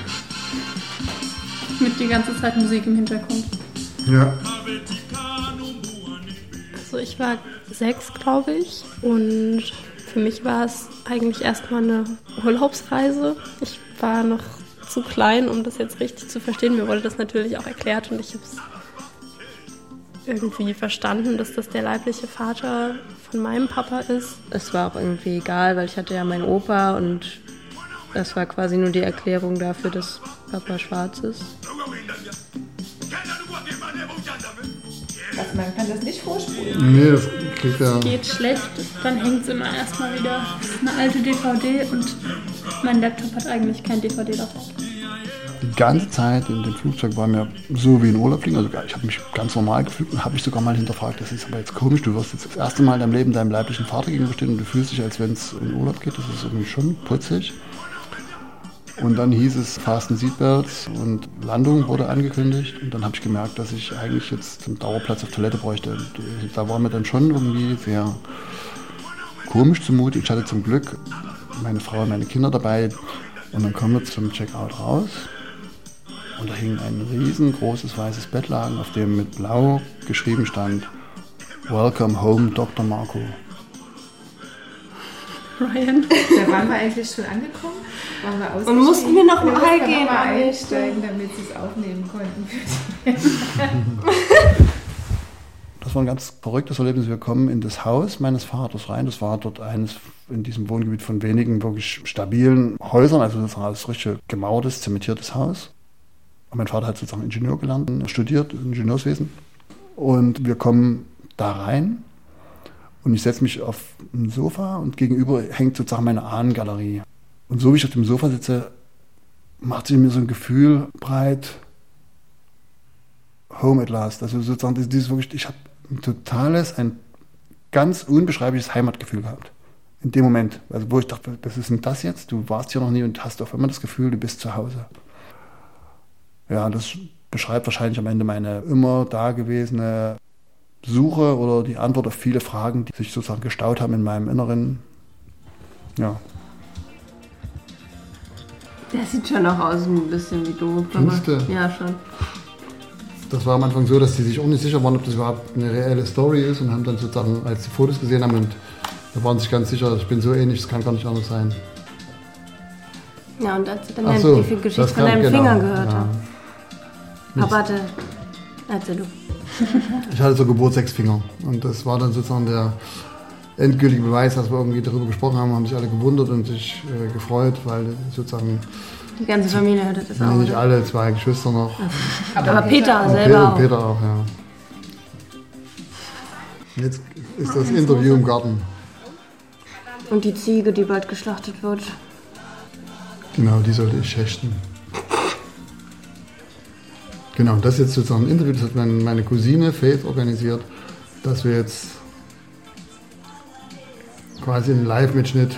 Mit die ganze Zeit Musik im Hintergrund. Ja. Also ich war sechs, glaube ich. Und für mich war es eigentlich erstmal eine Urlaubsreise. Ich war noch zu klein, um das jetzt richtig zu verstehen. Mir wurde das natürlich auch erklärt und ich habe es irgendwie verstanden, dass das der leibliche Vater von meinem Papa ist. Es war auch irgendwie egal, weil ich hatte ja meinen Opa und das war quasi nur die Erklärung dafür, dass Papa schwarz ist. Man kann das nicht vorspulen. Nee, das kriegt ja. Geht schlecht, dann hängt es immer erstmal wieder. Das ist eine alte DVD und mein Laptop hat eigentlich kein DVD drauf. Die ganze Zeit in dem Flugzeug war mir so wie in Urlaub fliegen. Also ich habe mich ganz normal gefühlt und habe mich sogar mal hinterfragt, das ist aber jetzt komisch, du wirst jetzt das erste Mal in deinem Leben deinem leiblichen Vater gegenüberstehen und du fühlst dich, als wenn es in Urlaub geht. Das ist irgendwie schon putzig. Und dann hieß es Fasten Seatbelts und Landung wurde angekündigt. Und dann habe ich gemerkt, dass ich eigentlich jetzt einen Dauerplatz auf Toilette bräuchte. Da war mir dann schon irgendwie sehr komisch zumute. Ich hatte zum Glück meine Frau und meine Kinder dabei. Und dann kommen wir zum Checkout raus. Und da hing ein riesengroßes weißes Bettlaken, auf dem mit blau geschrieben stand Welcome home, Dr. Marco. Ryan. Da waren wir eigentlich schon angekommen. Und mussten wir noch mal gehen, noch mal einsteigen, damit sie es aufnehmen konnten. Das war ein ganz verrücktes Erlebnis. Wir kommen in das Haus meines Vaters rein. Das war dort eines in diesem Wohngebiet von wenigen wirklich stabilen Häusern. Also das war das richtig gemauertes, zementiertes Haus. Und mein Vater hat sozusagen Ingenieur gelernt, studiert, Ingenieurswesen. Und wir kommen da rein und ich setze mich auf ein Sofa und gegenüber hängt sozusagen meine Ahnengalerie. Und so wie ich auf dem Sofa sitze, macht sich mir so ein Gefühl breit, Home at last. Also sozusagen dieses, wirklich, ich habe ein totales, ein ganz unbeschreibliches Heimatgefühl gehabt. In dem Moment, also wo ich dachte, was ist denn das jetzt? Du warst hier noch nie und hast auf einmal das Gefühl, du bist zu Hause. Ja, das beschreibt wahrscheinlich am Ende meine immer dagewesene Suche oder die Antwort auf viele Fragen, die sich sozusagen gestaut haben in meinem Inneren. Ja. Der sieht schon auch aus ein bisschen wie du. Findest du? Ja, schon. Das war am Anfang so, dass die sich auch nicht sicher waren, ob das überhaupt eine reelle Story ist und haben dann sozusagen, als die Fotos gesehen haben, und da waren sich ganz sicher, ich bin so ähnlich, das kann gar nicht anders sein. Ja, und als ich dann Ach so, die Geschichte von deinem genau, Finger gehört ja. habe. Papa hatte. Erzähl du. Ich hatte so Geburtsecksfinger und das war dann sozusagen der endgültige Beweis, dass wir irgendwie darüber gesprochen haben, haben sich alle gewundert und sich äh, gefreut, weil sozusagen Die ganze Familie hörte das auch. nicht alle, zwei Geschwister noch. Aber, Peter Und selber Peter, auch. Peter auch, ja. Jetzt ist das Interview im Garten. Und die Ziege, die bald geschlachtet wird. Genau, die sollte ich schächten. Genau, das ist jetzt sozusagen ein Interview, das hat meine, meine Cousine Faith organisiert, dass wir jetzt quasi einen Live-Mitschnitt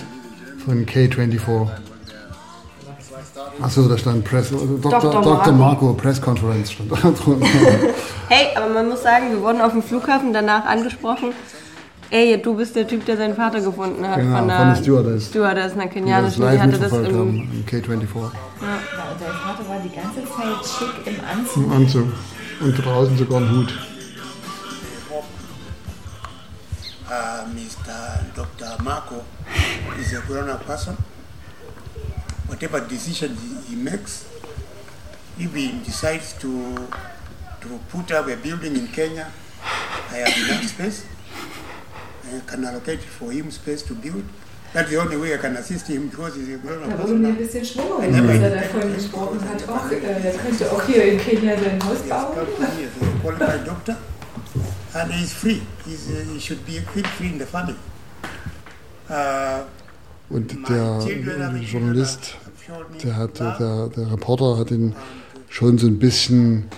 von K24. Achso, da stand Press, also Dr. Dr. Dr. Marco Press Conference stand da drunter. hey, aber man muss sagen, wir wurden auf dem Flughafen danach angesprochen. Ey, du bist der Typ, der seinen Vater gefunden hat. Genau, von der, von der Stewardess. Stewardess, einer kenianischen. Die, die hatte das im, im K24. Ja. Und dein Vater war die ganze Zeit schick im Anzug. Im Anzug. Und draußen sogar ein Hut. Mr. Dr. Marco is a grown-up person. Whatever decision he makes, if he decides to to put up a building in Kenya, I have enough space. I can allocate for him space to build. That's the only way I can assist him because he's a grown-up Da person. wurde mir ein bisschen Schwung, als er davon gesprochen hat. Auch, er könnte auch hier in Kenia sein Haus bauen. Qualified doctor and he's free. He's, uh, he should be free, free in the family. Uh, Und der Journalist, der, hat, der, der Reporter hat ihn schon so ein bisschen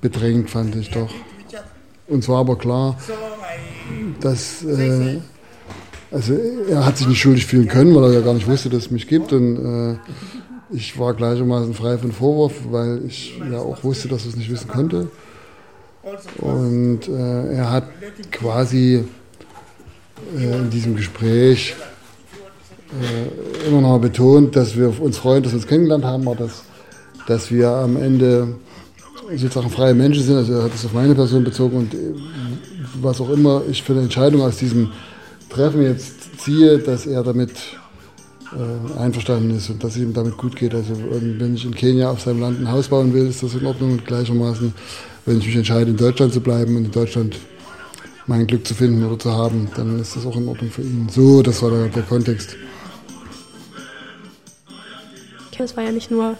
bedrängt, fand ich doch. Uns war aber klar, dass äh, also er hat sich nicht schuldig fühlen können, weil er ja gar nicht wusste, dass es mich gibt. Und äh, ich war gleichermaßen frei von Vorwurf, weil ich ja auch wusste, dass er es nicht wissen konnte. Und äh, er hat quasi äh, in diesem Gespräch äh, immer noch betont, dass wir uns freuen, dass wir uns kennengelernt haben, aber dass, dass wir am Ende sozusagen freie Menschen sind. Also er hat es auf meine Person bezogen und äh, was auch immer ich für eine Entscheidung aus diesem Treffen jetzt ziehe, dass er damit äh, einverstanden ist und dass es ihm damit gut geht. Also wenn ich in Kenia auf seinem Land ein Haus bauen will, ist das in Ordnung und gleichermaßen, wenn ich mich entscheide, in Deutschland zu bleiben und in Deutschland mein Glück zu finden oder zu haben, dann ist das auch in Ordnung für ihn. So, das war der, der Kontext. Es war ja nicht nur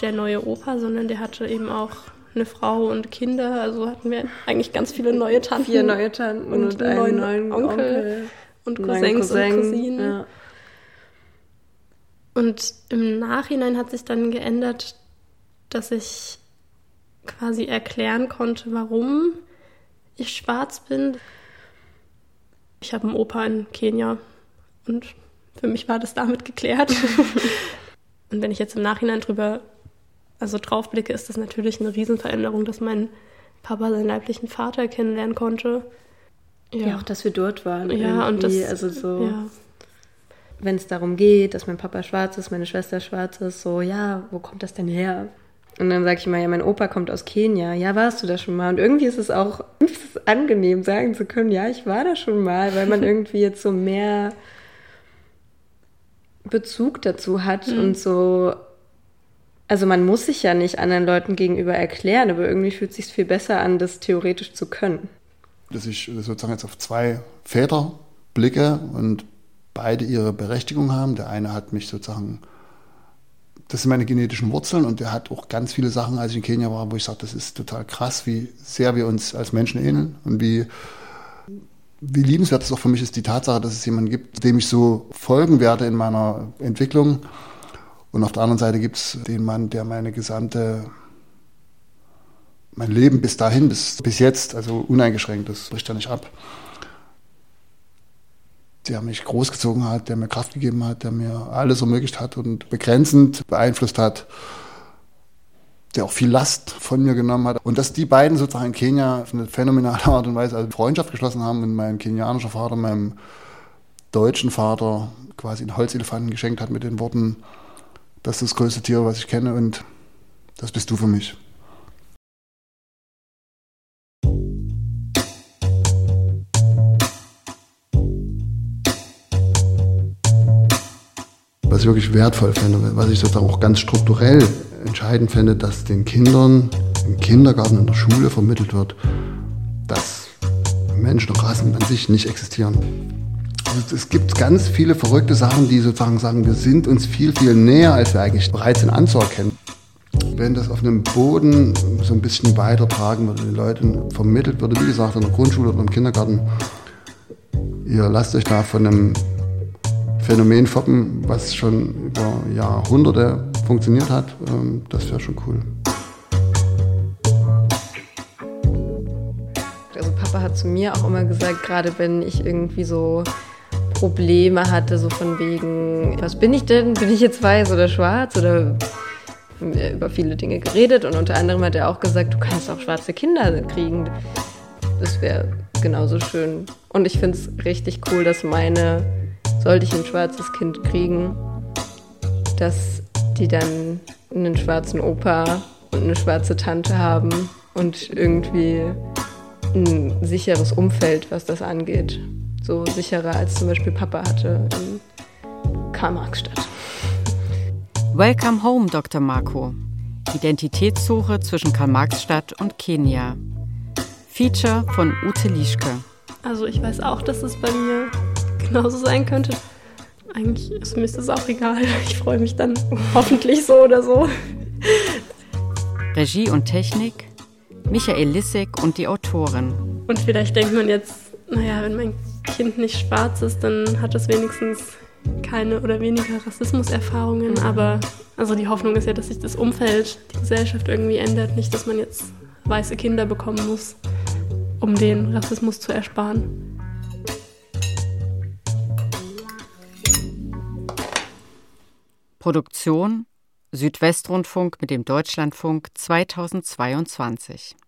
der neue Opa, sondern der hatte eben auch eine Frau und Kinder. Also hatten wir eigentlich ganz viele neue Tanten. Vier neue Tanten und, und einen neuen, neuen Onkel, Onkel und Cousins Cousin, und Cousinen. Ja. Und im Nachhinein hat sich dann geändert, dass ich quasi erklären konnte, warum ich schwarz bin. Ich habe einen Opa in Kenia und für mich war das damit geklärt. und wenn ich jetzt im Nachhinein drüber also drauf blicke, ist das natürlich eine Riesenveränderung, dass mein Papa seinen leiblichen Vater kennenlernen konnte. Ja, ja auch, dass wir dort waren. Ja, und das, also so, ja. wenn es darum geht, dass mein Papa schwarz ist, meine Schwester schwarz ist, so, ja, wo kommt das denn her? Und dann sage ich mal, ja, mein Opa kommt aus Kenia. Ja, warst du da schon mal? Und irgendwie ist es auch ist es angenehm, sagen zu können, ja, ich war da schon mal, weil man irgendwie jetzt so mehr Bezug dazu hat mhm. und so also man muss sich ja nicht anderen Leuten gegenüber erklären, aber irgendwie fühlt es sich viel besser an, das theoretisch zu können. Dass ich sozusagen jetzt auf zwei Väter blicke und beide ihre Berechtigung haben. Der eine hat mich sozusagen, das sind meine genetischen Wurzeln und der hat auch ganz viele Sachen, als ich in Kenia war, wo ich sage, das ist total krass, wie sehr wir uns als Menschen ähneln und wie, wie liebenswert es auch für mich ist, die Tatsache, dass es jemanden gibt, dem ich so folgen werde in meiner Entwicklung. Und auf der anderen Seite gibt es den Mann, der meine gesamte, mein Leben bis dahin, bis, bis jetzt, also uneingeschränkt, das bricht ja nicht ab. Der mich großgezogen hat, der mir Kraft gegeben hat, der mir alles ermöglicht hat und begrenzend beeinflusst hat, der auch viel Last von mir genommen hat. Und dass die beiden sozusagen in Kenia auf eine phänomenale Art und Weise also Freundschaft geschlossen haben und mein kenianischer Vater meinem deutschen Vater quasi einen Holzelefanten geschenkt hat mit den Worten, das ist das größte Tier, was ich kenne und das bist du für mich. Was ich wirklich wertvoll finde, was ich sozusagen auch ganz strukturell entscheidend finde, dass den Kindern im Kindergarten, in der Schule vermittelt wird, dass Menschen und Rassen an sich nicht existieren. Also es gibt ganz viele verrückte Sachen, die sozusagen sagen, wir sind uns viel, viel näher, als wir eigentlich bereit sind anzuerkennen. Wenn das auf einem Boden so ein bisschen weitertragen würde, den Leuten vermittelt würde, wie gesagt, in der Grundschule oder im Kindergarten, ihr lasst euch da von einem Phänomen foppen, was schon über Jahrhunderte funktioniert hat, ähm, das wäre schon cool. Also Papa hat zu mir auch immer gesagt, gerade wenn ich irgendwie so Probleme hatte, so von wegen, was bin ich denn? Bin ich jetzt weiß oder schwarz? Oder über viele Dinge geredet und unter anderem hat er auch gesagt, du kannst auch schwarze Kinder kriegen. Das wäre genauso schön. Und ich finde es richtig cool, dass meine, sollte ich ein schwarzes Kind kriegen, dass die dann einen schwarzen Opa und eine schwarze Tante haben und irgendwie ein sicheres Umfeld, was das angeht. So sicherer als zum Beispiel Papa hatte in Karl-Marx-Stadt. Welcome home, Dr. Marco. Identitätssuche zwischen Karl-Marx-Stadt und Kenia. Feature von Ute Lischke. Also ich weiß auch, dass es bei mir genauso sein könnte. Eigentlich ist mir das auch egal. Ich freue mich dann hoffentlich so oder so. Regie und Technik Michael Lissek und die Autorin. Und vielleicht denkt man jetzt, naja, wenn mein Kind nicht schwarz ist, dann hat es wenigstens keine oder weniger Rassismuserfahrungen. Aber also die Hoffnung ist ja, dass sich das Umfeld, die Gesellschaft irgendwie ändert. Nicht, dass man jetzt weiße Kinder bekommen muss, um den Rassismus zu ersparen. Produktion Südwestrundfunk mit dem Deutschlandfunk 2022